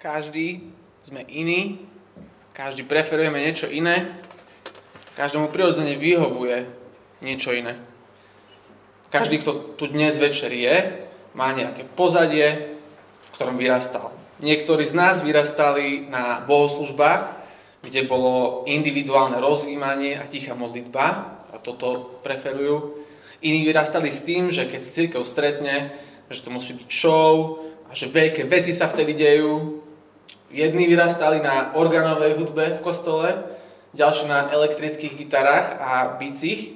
Každý sme iný, každý preferujeme niečo iné, každému prirodzene vyhovuje niečo iné. Každý, kto tu dnes večer je, má nejaké pozadie, v ktorom vyrastal. Niektorí z nás vyrastali na bohoslužbách, kde bolo individuálne rozjímanie a tichá modlitba, a toto preferujú. Iní vyrastali s tým, že keď sa církev stretne, že to musí byť show a že veľké veci sa vtedy dejú. Jedni vyrastali na organovej hudbe v kostole, ďalší na elektrických gitarách a bicích,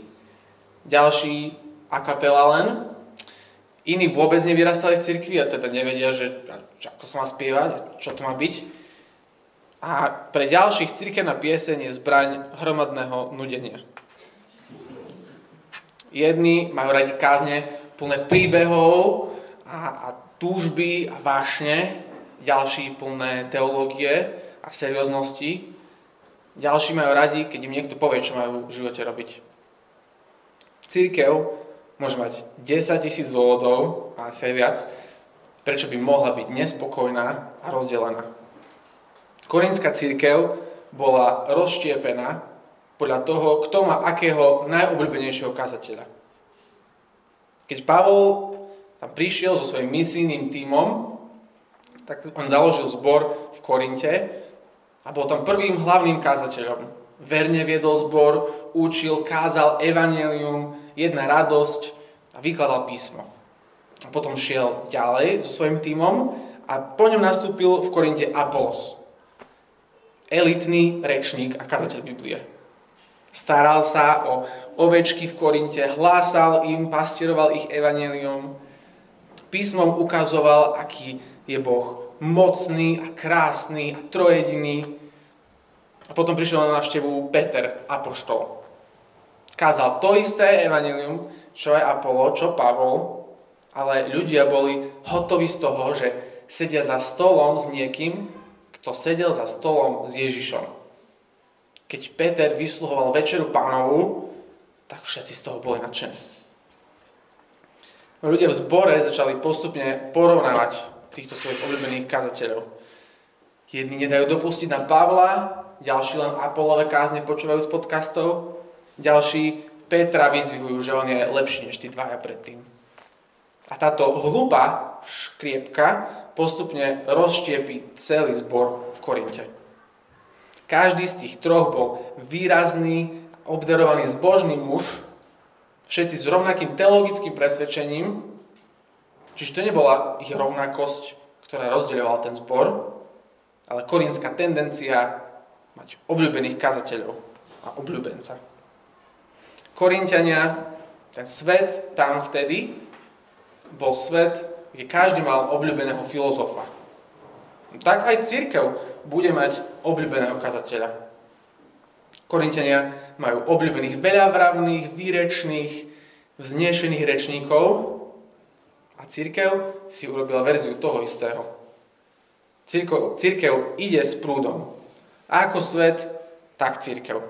ďalší a kapela len. Iní vôbec nevyrastali v cirkvi a teda nevedia, že ako sa má spievať čo to má byť. A pre ďalších cirkevná pieseň je zbraň hromadného nudenia. Jedni majú radi kázne plné príbehov a, a túžby a vášne, ďalší plné teológie a serióznosti. Ďalší majú radi, keď im niekto povie, čo majú v živote robiť. Církev môže mať 10 tisíc dôvodov a asi aj viac, prečo by mohla byť nespokojná a rozdelená. Korinská církev bola rozštiepená podľa toho, kto má akého najobľúbenejšieho kazateľa. Keď Pavol tam prišiel so svojím misijným tímom, tak on založil zbor v Korinte a bol tam prvým hlavným kazateľom. Verne viedol zbor, učil, kázal evanelium, jedna radosť a vykladal písmo. A potom šiel ďalej so svojím tímom a po ňom nastúpil v Korinte Apolos elitný rečník a kazateľ Biblie. Staral sa o ovečky v Korinte, hlásal im, pastieroval ich evanelium, písmom ukazoval, aký je Boh mocný a krásny a trojediný. A potom prišiel na návštevu Peter, apoštol. Kázal to isté evanelium, čo aj Apollo, čo Pavol, ale ľudia boli hotoví z toho, že sedia za stolom s niekým, kto sedel za stolom s Ježišom. Keď Peter vysluhoval večeru pánovu, tak všetci z toho boli nadšení. Ľudia v zbore začali postupne porovnávať týchto svojich obľúbených kazateľov. Jedni nedajú dopustiť na Pavla, ďalší len Apolové kázne počúvajú z podcastov, ďalší Petra vyzdvihujú, že on je lepší než tí dvaja predtým. A táto hlúpa škriepka postupne rozštiepí celý zbor v Korinte. Každý z tých troch bol výrazný, obdarovaný zbožný muž, všetci s rovnakým teologickým presvedčením, čiže to nebola ich rovnakosť, ktorá rozdeľovala ten zbor, ale korinská tendencia mať obľúbených kazateľov a obľúbenca. Korintiania, ten svet tam vtedy bol svet kde každý mal obľúbeného filozofa. Tak aj církev bude mať obľúbeného kazateľa. Korintiania majú obľúbených veľavravných, výrečných, vznešených rečníkov a církev si urobila verziu toho istého. Církev, církev ide s prúdom. A ako svet, tak církev.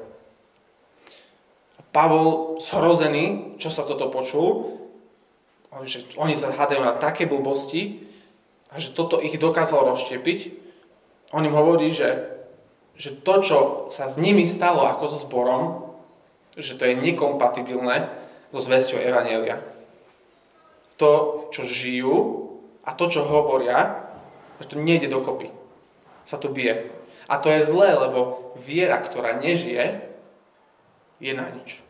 Pavol zhrozený, čo sa toto počul, že oni sa hádajú na také blbosti a že toto ich dokázalo rozštiepiť. On im hovorí, že, že to, čo sa s nimi stalo ako so zborom, že to je nekompatibilné so zväzťou Evanielia. To, čo žijú a to, čo hovoria, že to nejde dokopy. Sa to bije. A to je zlé, lebo viera, ktorá nežije, je na nič.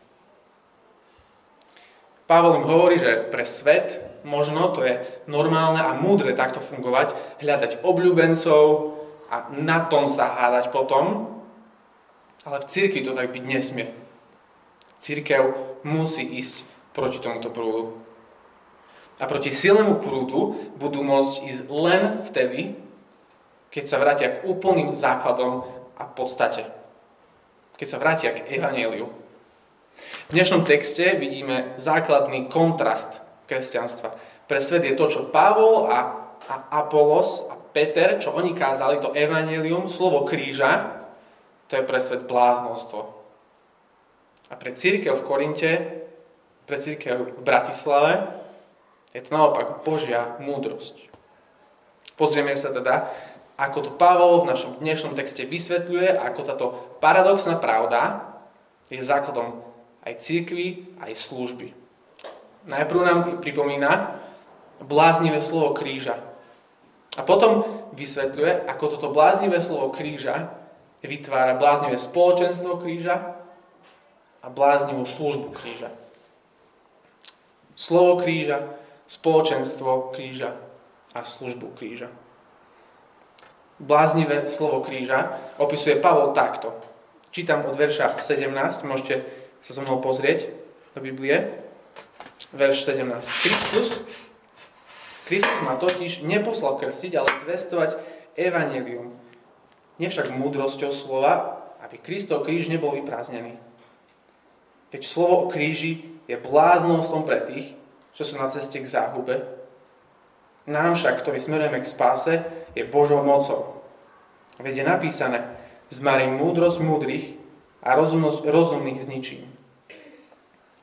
Pavol im hovorí, že pre svet možno to je normálne a múdre takto fungovať, hľadať obľúbencov a na tom sa hádať potom, ale v cirkvi to tak byť nesmie. Církev musí ísť proti tomuto prúdu. A proti silnému prúdu budú môcť ísť len vtedy, keď sa vrátia k úplným základom a podstate. Keď sa vrátia k evaníliu. V dnešnom texte vidíme základný kontrast kresťanstva. Pre svet je to, čo Pavol a, a Apolos a Peter, čo oni kázali, to evanelium, slovo kríža, to je pre svet bláznostvo. A pre církev v Korinte, pre církev v Bratislave, je to naopak Božia múdrosť. Pozrieme sa teda ako to Pavol v našom dnešnom texte vysvetľuje, ako táto paradoxná pravda je základom aj církvy, aj služby. Najprv nám pripomína bláznivé slovo kríža. A potom vysvetľuje, ako toto bláznivé slovo kríža vytvára bláznivé spoločenstvo kríža a bláznivú službu kríža. Slovo kríža, spoločenstvo kríža a službu kríža bláznivé slovo kríža opisuje Pavol takto. Čítam od verša 17, môžete sa so mnou pozrieť do Biblie. Verš 17. Kristus, Kristus ma totiž neposlal krstiť, ale zvestovať evanelium. Nevšak múdrosťou slova, aby Kristov kríž nebol vyprázdnený. Veď slovo o kríži je bláznosom pre tých, čo sú na ceste k záhube, nám však, ktorí smerujeme k spáse, je Božou mocou. Veď je napísané, zmarím múdrosť múdrych a rozumnosť rozumných zničím.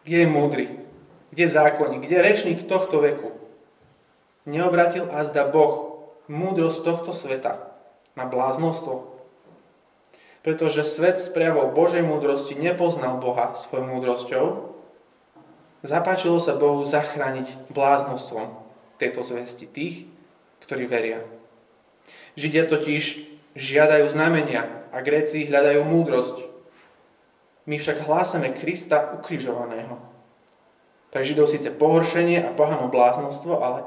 Kde je múdry? Kde zákonník? Kde rečník tohto veku? Neobratil azda Boh múdrosť tohto sveta na bláznostvo? Pretože svet s prejavou Božej múdrosti nepoznal Boha svojou múdrosťou, zapáčilo sa Bohu zachrániť bláznostvom tejto zvesti tých, ktorí veria. Židia totiž žiadajú znamenia a Gréci hľadajú múdrosť. My však hlásame Krista ukrižovaného. Pre Židov síce pohoršenie a pohano bláznostvo, ale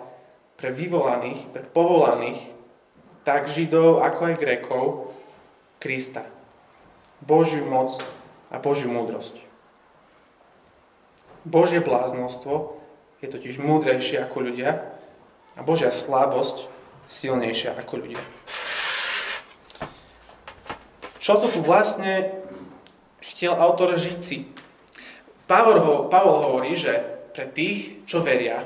pre vyvolaných, pre povolaných, tak Židov ako aj Grékov, Krista. Božiu moc a Božiu múdrosť. Božie bláznostvo je totiž múdrejšie ako ľudia a Božia slabosť silnejšia ako ľudia. Čo to tu vlastne štiel autor Žíci? Pavol, ho, Pavol hovorí, že pre tých, čo veria,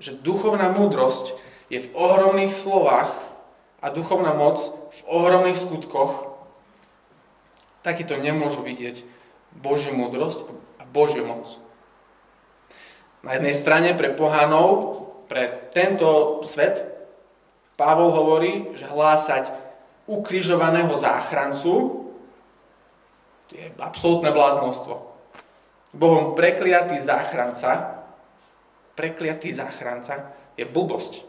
že duchovná múdrosť je v ohromných slovách a duchovná moc v ohromných skutkoch, takýto nemôžu vidieť Božiu múdrosť Božiu moc. Na jednej strane pre pohanov pre tento svet Pavol hovorí, že hlásať ukrižovaného záchrancu je absolútne bláznostvo. Bohom prekliatý záchranca, prekliatý záchranca je blbosť.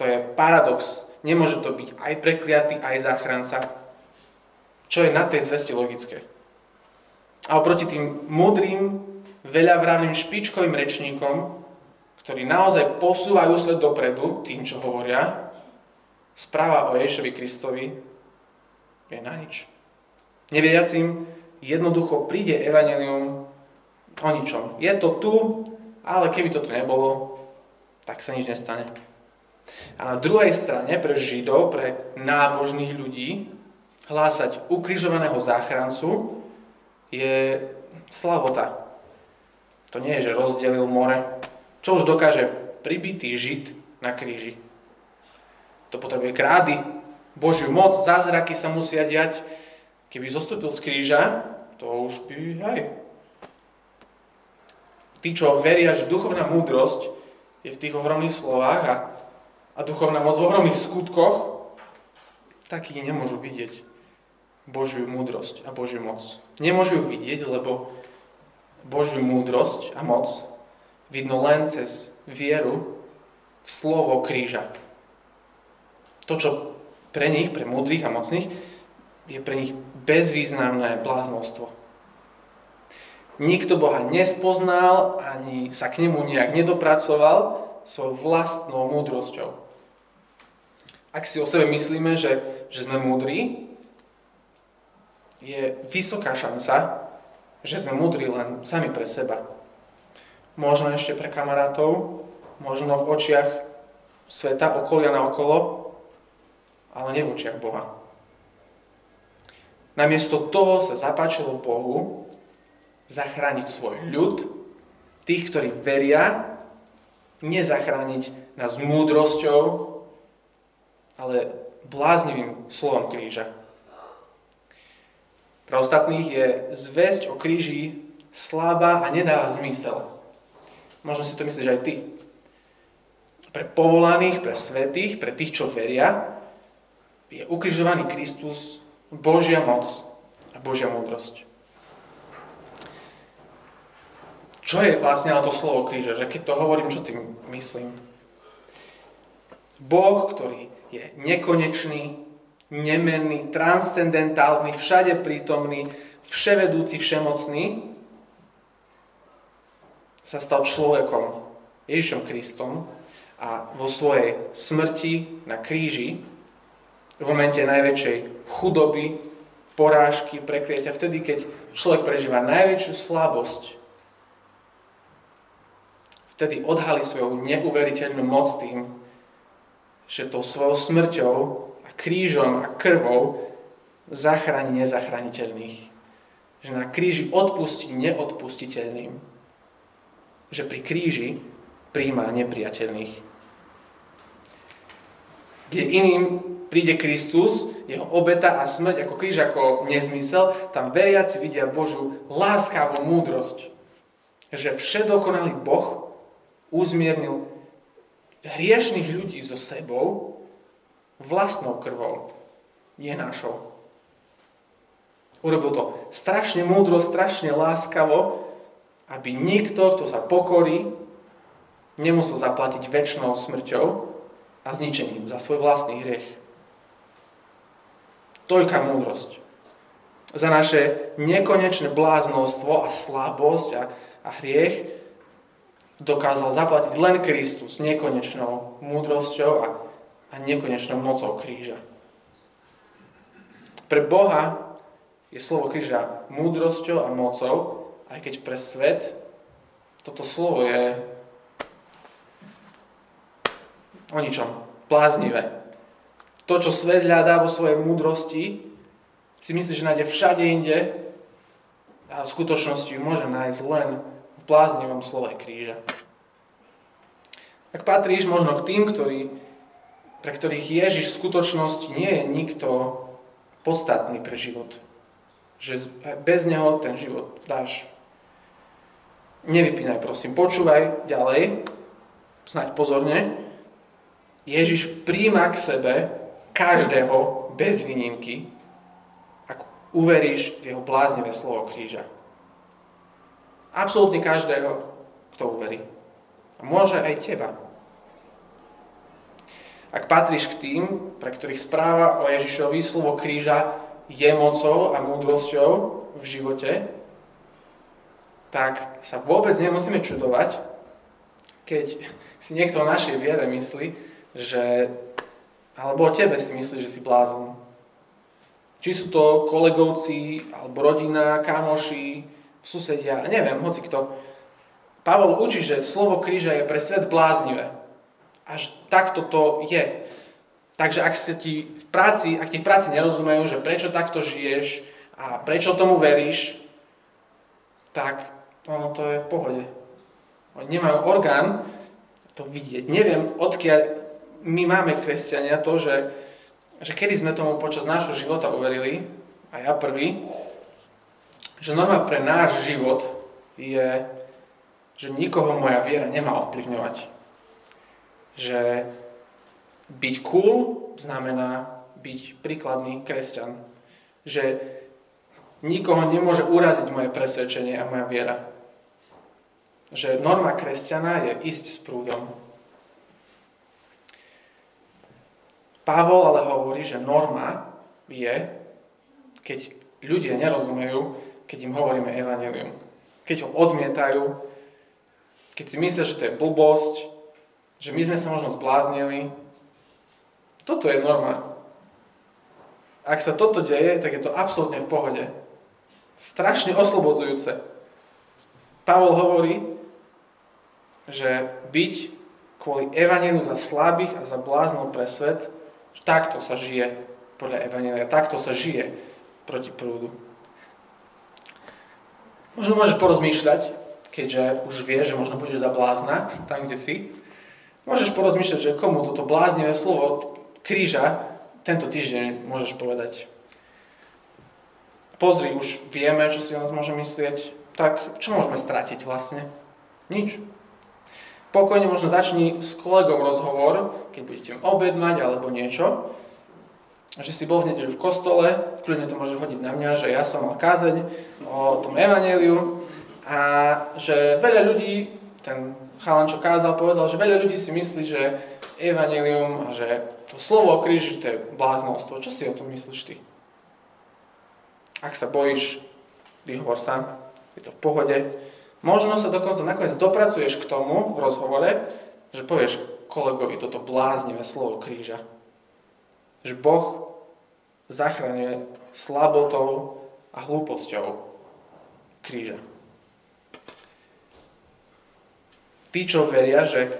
To je paradox. Nemôže to byť aj prekliatý, aj záchranca. Čo je na tej zvesti logické. A oproti tým múdrym, veľavravným špičkovým rečníkom ktorí naozaj posúvajú svet dopredu tým, čo hovoria, správa o Ježišovi Kristovi je na nič. Neviediacim jednoducho príde evanelium o ničom. Je to tu, ale keby to tu nebolo, tak sa nič nestane. A na druhej strane pre Židov, pre nábožných ľudí, hlásať ukrižovaného záchrancu je slavota. To nie je, že rozdelil more, čo už dokáže pribitý žid na kríži? To potrebuje krády, Božiu moc, zázraky sa musia diať. Keby zostúpil z kríža, to už by, hej. Tí, čo veria, že duchovná múdrosť je v tých ohromných slovách a, a duchovná moc v ohromných skutkoch, takí nemôžu vidieť Božiu múdrosť a Božiu moc. Nemôžu ju vidieť, lebo Božiu múdrosť a moc vidno len cez vieru v slovo kríža. To, čo pre nich, pre múdrych a mocných, je pre nich bezvýznamné bláznostvo. Nikto Boha nespoznal, ani sa k nemu nejak nedopracoval svojou vlastnou múdrosťou. Ak si o sebe myslíme, že, že sme múdri, je vysoká šanca, že sme múdri len sami pre seba možno ešte pre kamarátov, možno v očiach sveta, okolia na okolo, ale nie v očiach Boha. Namiesto toho sa zapáčilo Bohu zachrániť svoj ľud, tých, ktorí veria, nezachrániť nás múdrosťou, ale bláznivým slovom kríža. Pre ostatných je zväzť o kríži slabá a nedáva zmysel. Možno si to myslíš aj ty. Pre povolaných, pre svetých, pre tých, čo veria, je ukrižovaný Kristus, Božia moc a Božia múdrosť. Čo je vlastne na to slovo kríža? Že keď to hovorím, čo tým myslím? Boh, ktorý je nekonečný, nemenný, transcendentálny, všade prítomný, vševedúci, všemocný, sa stal človekom, Ježišom Kristom a vo svojej smrti na kríži, v momente najväčšej chudoby, porážky, prekliatia, vtedy, keď človek prežíva najväčšiu slabosť, vtedy odhalí svoju neuveriteľnú moc tým, že tou svojou smrťou a krížom a krvou zachráni nezachraniteľných. Že na kríži odpustí neodpustiteľným. Že pri kríži príjma nepriateľných. Kde iným príde Kristus, jeho obeta a smrť ako kríž, ako nezmysel, tam veriaci vidia Božu láskavú múdrosť. Že všedokonalý Boh uzmiernil hriešných ľudí so sebou vlastnou krvou, nie našou. Urobil to strašne múdro, strašne láskavo, aby nikto, kto sa pokorí, nemusel zaplatiť väčšnou smrťou a zničením za svoj vlastný hriech. Toľká múdrosť. Za naše nekonečné bláznostvo a slabosť a, a hriech dokázal zaplatiť len Kristus nekonečnou múdrosťou a, a nekonečnou mocou kríža. Pre Boha je slovo kríža múdrosťou a mocou, aj keď pre svet toto slovo je o ničom, bláznivé. To, čo svet hľadá vo svojej múdrosti, si myslí, že nájde všade inde a v skutočnosti ju môže nájsť len bláznivom slove kríža. Ak patríš možno k tým, ktorí, pre ktorých Ježiš v skutočnosti nie je nikto podstatný pre život. Že bez neho ten život dáš. Nevypínaj prosím, počúvaj ďalej, snáď pozorne. Ježiš príjma k sebe každého bez výnimky, ak uveríš v jeho bláznivé slovo kríža. Absolútne každého, kto uverí. A môže aj teba. Ak patríš k tým, pre ktorých správa o Ježišovi slovo kríža je mocou a múdrosťou v živote, tak sa vôbec nemusíme čudovať, keď si niekto o našej viere myslí, že, alebo o tebe si myslí, že si blázon. Či sú to kolegovci, alebo rodina, kamoši, susedia, neviem, hoci kto. Pavol učí, že slovo kríža je pre svet bláznivé. Až takto to je. Takže ak, sa ti v práci, ak ti v práci nerozumejú, že prečo takto žiješ a prečo tomu veríš, tak ono to je v pohode. Oni nemajú orgán to vidieť. Neviem, odkiaľ my máme kresťania to, že, že kedy sme tomu počas nášho života uverili, a ja prvý, že norma pre náš život je, že nikoho moja viera nemá ovplyvňovať. Že byť cool znamená byť príkladný kresťan. Že nikoho nemôže uraziť moje presvedčenie a moja viera. Že norma kresťana je ísť s prúdom. Pavol ale hovorí, že norma je, keď ľudia nerozumejú, keď im hovoríme evanelium. Keď ho odmietajú, keď si myslia, že to je blbosť, že my sme sa možno zbláznili. Toto je norma. Ak sa toto deje, tak je to absolútne v pohode. Strašne oslobodzujúce. Pavol hovorí, že byť kvôli evaneliu za slabých a za bláznou pre svet, takto sa žije podľa evanelia, takto sa žije proti prúdu. Možno môžeš porozmýšľať, keďže už vieš, že možno budeš za blázna, tam, kde si. Môžeš porozmýšľať, že komu toto bláznivé slovo kríža tento týždeň môžeš povedať. Pozri, už vieme, čo si o nás môže myslieť, tak čo môžeme stratiť vlastne? Nič. Pokojne možno začni s kolegom rozhovor, keď budete obed mať alebo niečo. Že si bol v nedeľu v kostole, kľudne to môže hodiť na mňa, že ja som mal kázeň o tom evaneliu a že veľa ľudí, ten chalan, čo kázal, povedal, že veľa ľudí si myslí, že evanelium a že to slovo o kríži, to je bláznostvo. Čo si o tom myslíš ty? Ak sa bojíš, vyhovor sa, je to v pohode. Možno sa dokonca nakoniec dopracuješ k tomu v rozhovore, že povieš kolegovi toto bláznivé slovo kríža. Že Boh zachraňuje slabotou a hlúposťou kríža. Tí, čo veria, že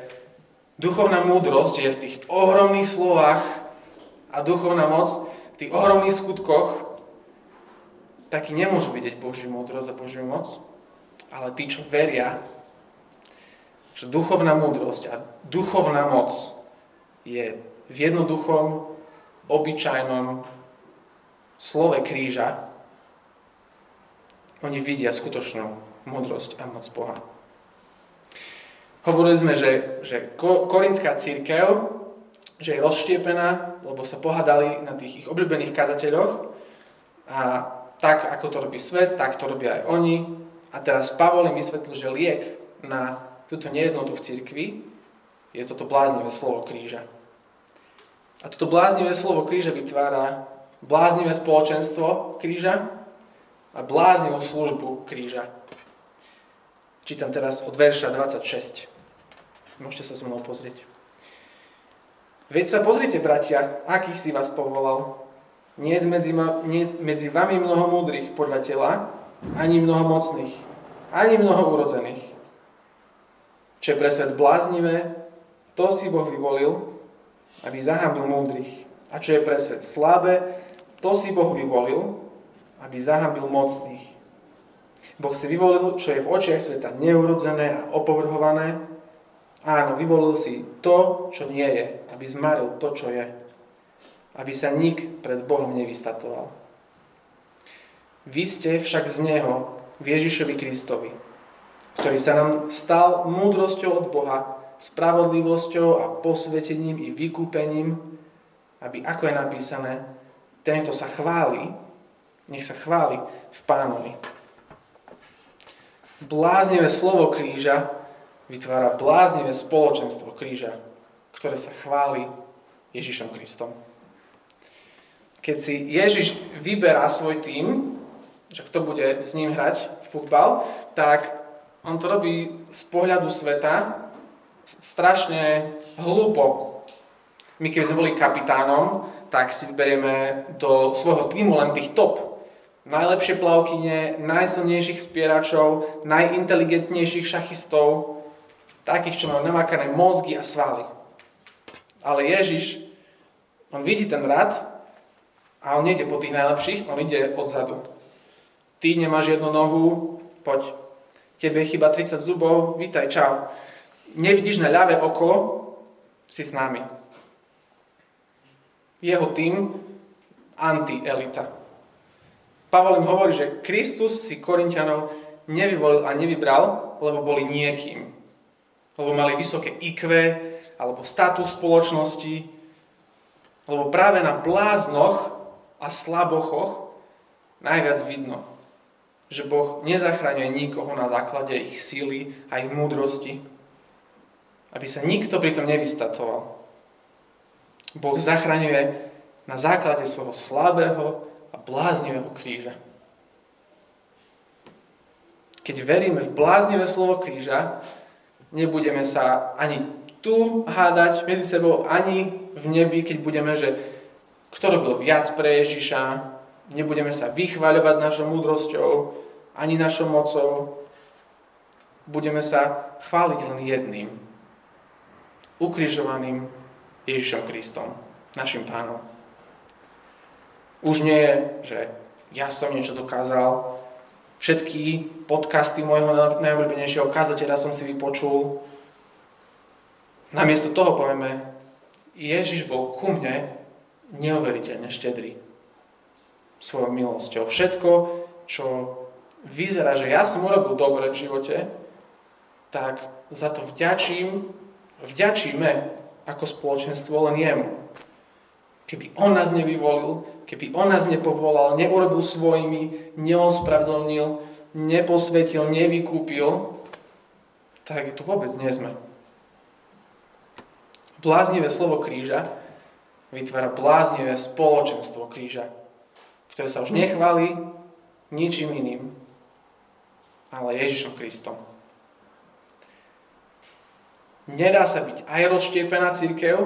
duchovná múdrosť je v tých ohromných slovách a duchovná moc v tých ohromných skutkoch, takí nemôžu vidieť Božiu múdrosť a Božiu moc, ale tí, čo veria, že duchovná múdrosť a duchovná moc je v jednoduchom, obyčajnom slove kríža, oni vidia skutočnú múdrosť a moc Boha. Hovorili sme, že, že korinská církev, že je rozštiepená, lebo sa pohádali na tých ich obľúbených kazateľoch a tak, ako to robí svet, tak to robia aj oni. A teraz Pavol im vysvetlil, že liek na túto nejednotu v cirkvi je toto bláznivé slovo kríža. A toto bláznivé slovo kríža vytvára bláznivé spoločenstvo kríža a bláznivú službu kríža. Čítam teraz od verša 26. Môžete sa so mnou pozrieť. Veď sa pozrite, bratia, akých si vás povolal. Nie medzi, ma, nie medzi vami mnoho múdrych podľa tela, ani mnoho mocných, ani mnoho urodzených. Čo je pre svet bláznivé, to si Boh vyvolil, aby zahambil múdrych. A čo je pre svet slabé, to si Boh vyvolil, aby zahambil mocných. Boh si vyvolil, čo je v očiach sveta neurodzené a opovrhované. Áno, vyvolil si to, čo nie je, aby zmaril to, čo je. Aby sa nik pred Bohom nevystatoval. Vy ste však z Neho, v Ježišovi Kristovi, ktorý sa nám stal múdrosťou od Boha, spravodlivosťou a posvetením i vykúpením, aby, ako je napísané, ten, kto sa chváli, nech sa chváli v pánovi. Bláznivé slovo kríža vytvára bláznivé spoločenstvo kríža, ktoré sa chváli Ježišom Kristom. Keď si Ježiš vyberá svoj tým, že kto bude s ním hrať futbal, tak on to robí z pohľadu sveta strašne hlúpo. My keby sme boli kapitánom, tak si vyberieme do svojho týmu len tých top. Najlepšie plavkyne, najsilnejších spieračov, najinteligentnejších šachistov, takých, čo majú namakané mozgy a svaly. Ale Ježiš, on vidí ten rad a on nejde po tých najlepších, on ide odzadu. Ty nemáš jednu nohu, poď. Tebe chyba 30 zubov, vítaj, čau nevidíš na ľavé oko, si s nami. Jeho tým anti-elita. Pavel im hovorí, že Kristus si Korintianov nevyvolil a nevybral, lebo boli niekým. Lebo mali vysoké IQ, alebo status spoločnosti, lebo práve na bláznoch a slabochoch najviac vidno, že Boh nezachraňuje nikoho na základe ich síly a ich múdrosti, aby sa nikto pri tom nevystatoval. Boh zachraňuje na základe svojho slabého a bláznivého kríža. Keď veríme v bláznivé slovo kríža, nebudeme sa ani tu hádať medzi sebou, ani v nebi, keď budeme, že kto robil viac pre Ježiša, nebudeme sa vychváľovať našou múdrosťou, ani našou mocou. Budeme sa chváliť len jedným, ukrižovaným Ježišom Kristom, našim pánom. Už nie je, že ja som niečo dokázal, všetky podcasty môjho najobľúbenejšieho kazateľa som si vypočul. Namiesto toho povieme, Ježiš bol ku mne neuveriteľne štedrý svojou milosťou. Všetko, čo vyzerá, že ja som urobil dobre v živote, tak za to vďačím vďačíme ako spoločenstvo len jemu. Keby on nás nevyvolil, keby on nás nepovolal, neurobil svojimi, neospravedlnil, neposvetil, nevykúpil, tak tu vôbec nie sme. Bláznivé slovo kríža vytvára bláznivé spoločenstvo kríža, ktoré sa už nechváli ničím iným, ale Ježišom Kristom. Nedá sa byť aj rozštiepená církev,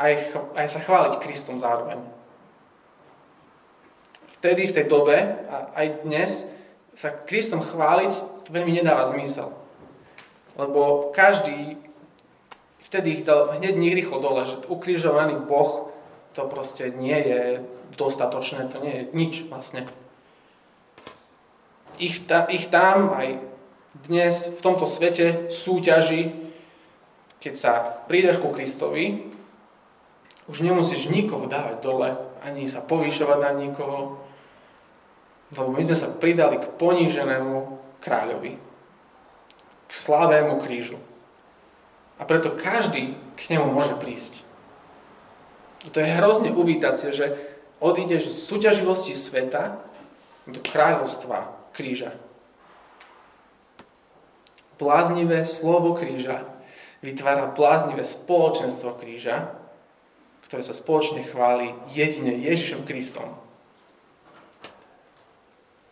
aj, aj sa chváliť Kristom zároveň. Vtedy, v tej dobe, a aj dnes, sa Kristom chváliť, to veľmi nedáva zmysel. Lebo každý vtedy ich dal hneď rýchlo dole, že ukrižovaný Boh to proste nie je dostatočné, to nie je nič vlastne. Ich, ta, ich tam aj dnes v tomto svete súťaží keď sa prídeš ku Kristovi, už nemusíš nikoho dávať dole, ani sa povýšovať na nikoho, lebo my sme sa pridali k poníženému kráľovi, k slavému krížu. A preto každý k nemu môže prísť. To je hrozne uvítacie, že odídeš z súťaživosti sveta do kráľovstva kríža. Bláznivé slovo kríža vytvára bláznivé spoločenstvo kríža, ktoré sa spoločne chváli jedine Ježišom Kristom.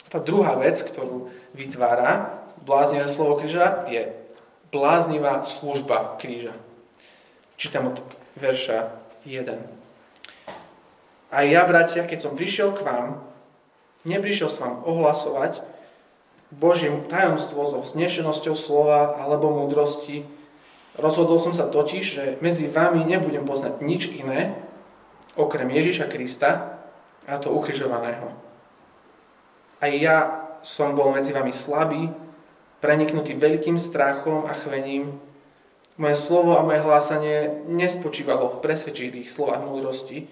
Tá druhá vec, ktorú vytvára bláznivé slovo kríža, je bláznivá služba kríža. Čítam od verša 1. A ja, bratia, keď som prišiel k vám, neprišiel som vám ohlasovať Božie tajomstvo so vznešenosťou slova alebo múdrosti, Rozhodol som sa totiž, že medzi vami nebudem poznať nič iné, okrem Ježiša Krista a to ukrižovaného. Aj ja som bol medzi vami slabý, preniknutý veľkým strachom a chvením. Moje slovo a moje hlásanie nespočívalo v presvedčivých slovách múdrosti,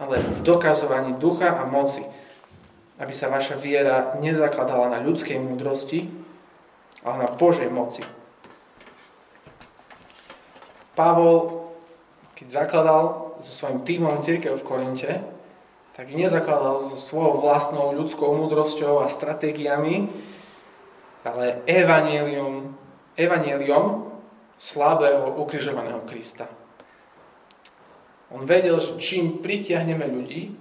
ale v dokazovaní ducha a moci, aby sa vaša viera nezakladala na ľudskej múdrosti, ale na Božej moci. Pavol, keď zakladal so svojím týmom církev v Korinte, tak nezakladal so svojou vlastnou ľudskou múdrosťou a stratégiami, ale evanielium, evanielium slabého ukrižovaného Krista. On vedel, že čím pritiahneme ľudí,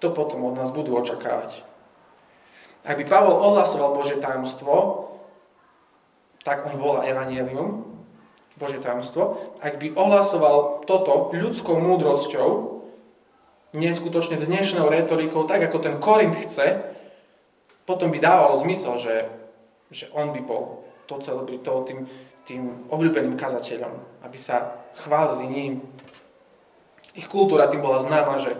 to potom od nás budú očakávať. Ak by Pavol ohlasoval Božie tajomstvo, tak on volá evanielium, Božie tajomstvo, ak by ohlasoval toto ľudskou múdrosťou, neskutočne vznešenou retorikou, tak ako ten Korint chce, potom by dávalo zmysel, že, že on by bol to celebritou, tým, tým obľúbeným kazateľom, aby sa chválili ním. Ich kultúra tým bola známa, že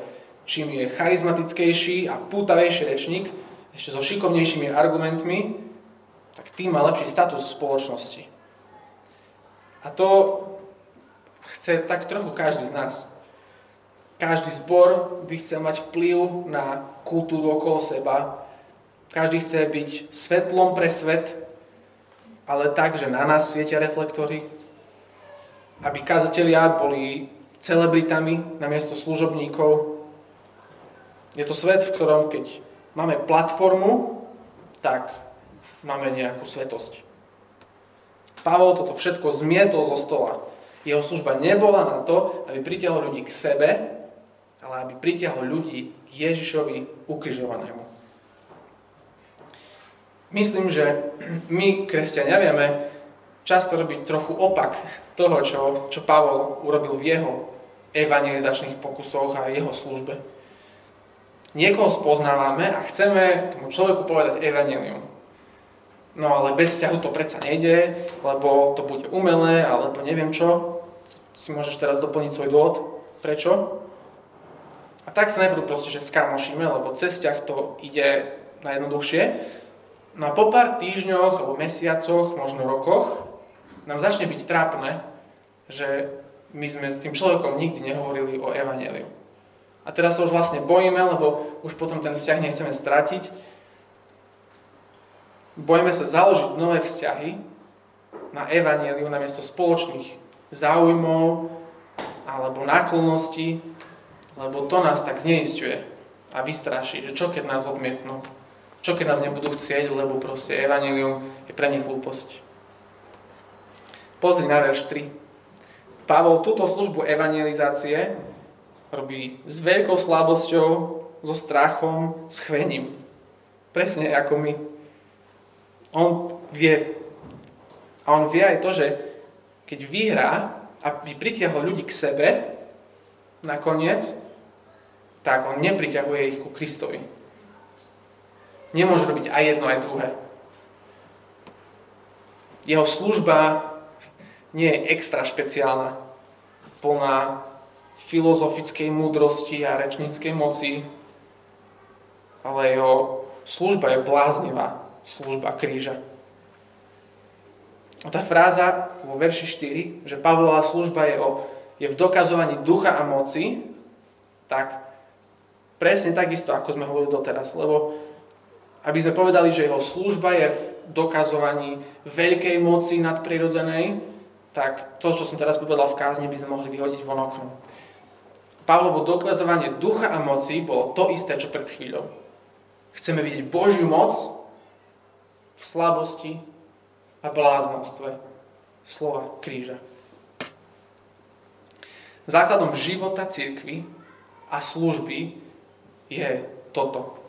čím je charizmatickejší a pútavejší rečník, ešte so šikovnejšími argumentmi, tak tým má lepší status v spoločnosti. A to chce tak trochu každý z nás. Každý zbor by chcel mať vplyv na kultúru okolo seba. Každý chce byť svetlom pre svet, ale tak, že na nás svietia reflektory. Aby kazatelia boli celebritami namiesto služobníkov. Je to svet, v ktorom keď máme platformu, tak máme nejakú svetosť. Pavol toto všetko zmietol zo stola. Jeho služba nebola na to, aby pritiahol ľudí k sebe, ale aby pritiahol ľudí k Ježišovi ukrižovanému. Myslím, že my, kresťania, vieme často robiť trochu opak toho, čo, čo Pavol urobil v jeho evangelizačných pokusoch a jeho službe. Niekoho spoznávame a chceme tomu človeku povedať evangelium. No ale bez vzťahu to predsa nejde, lebo to bude umelé, alebo neviem čo. Si môžeš teraz doplniť svoj dôvod. Prečo? A tak sa najprv proste, že skamošíme, lebo cez vzťah to ide najjednoduchšie. No a po pár týždňoch, alebo mesiacoch, možno rokoch, nám začne byť trápne, že my sme s tým človekom nikdy nehovorili o evaneliu. A teraz sa už vlastne bojíme, lebo už potom ten vzťah nechceme stratiť, Bojme sa založiť nové vzťahy na evaníliu namiesto spoločných záujmov alebo náklonností Lebo to nás tak zneistuje a vystraší, že čo keď nás odmietnú, čo keď nás nebudú chcieť, lebo proste evanilium je pre nich hlúposť. Pozri na verš 3. Pavol túto službu evangelizácie robí s veľkou slabosťou, so strachom, s chvením. Presne ako my. On vie. A on vie aj to, že keď vyhrá, aby pritiahol ľudí k sebe, nakoniec, tak on nepriťahuje ich ku Kristovi. Nemôže robiť aj jedno, aj druhé. Jeho služba nie je extra špeciálna, plná filozofickej múdrosti a rečníckej moci, ale jeho služba je bláznivá služba kríža. A tá fráza vo verši 4, že Pavlová služba je, o, je v dokazovaní ducha a moci, tak presne takisto, ako sme hovorili doteraz, lebo aby sme povedali, že jeho služba je v dokazovaní veľkej moci nadprirodzenej, tak to, čo som teraz povedal v kázni, by sme mohli vyhodiť von oknom. Pavlovo dokazovanie ducha a moci bolo to isté, čo pred chvíľou. Chceme vidieť Božiu moc v slabosti a bláznostve slova kríža. Základom života cirkvy a služby je toto.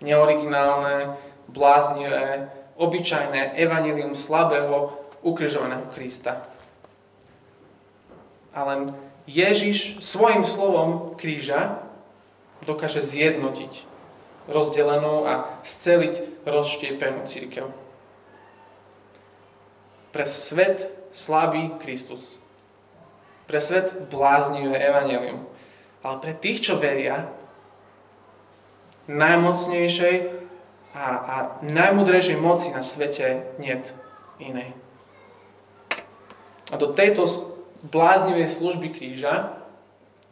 Neoriginálne, bláznivé, obyčajné evanilium slabého, ukrižovaného Krista. Ale Ježiš svojim slovom kríža dokáže zjednotiť rozdelenú a sceliť rozštiepenú církev. Pre svet slabý Kristus. Pre svet bláznivé evanelium. Ale pre tých, čo veria, najmocnejšej a, a najmudrejšej moci na svete niet inej. A do tejto bláznivej služby kríža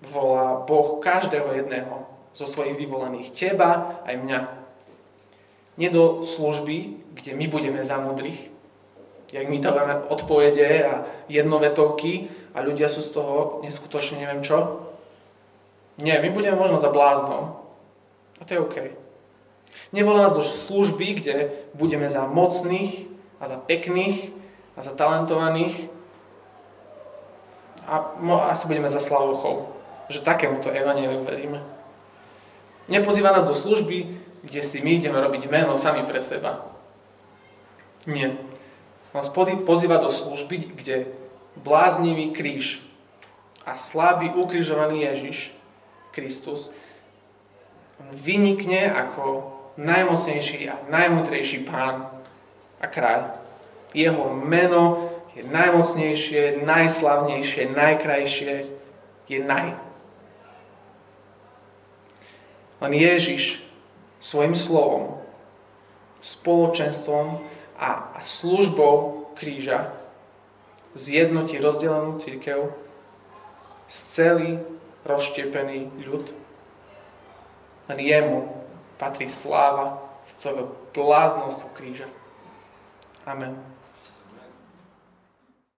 volá Boh každého jedného zo svojich vyvolených. Teba aj mňa. Nie do služby, kde my budeme za mudrých, jak my dávame odpovede a jednovetovky a ľudia sú z toho neskutočne neviem čo. Nie, my budeme možno za bláznom. A to je OK. Nevolá nás do služby, kde budeme za mocných a za pekných a za talentovaných, a asi budeme za slavouchou, že takémuto evaneliu veríme. Nepozýva nás do služby, kde si my ideme robiť meno sami pre seba. Nie. On pozýva do služby, kde bláznivý kríž a slabý ukrižovaný Ježiš, Kristus, vynikne ako najmocnejší a najmutrejší pán a kráľ. Jeho meno je najmocnejšie, najslavnejšie, najkrajšie, je naj. Len Ježiš svojim slovom, spoločenstvom a, službou kríža zjednotí rozdelenú církev z celý rozštiepený ľud. Len jemu patrí sláva z toho bláznostu kríža. Amen.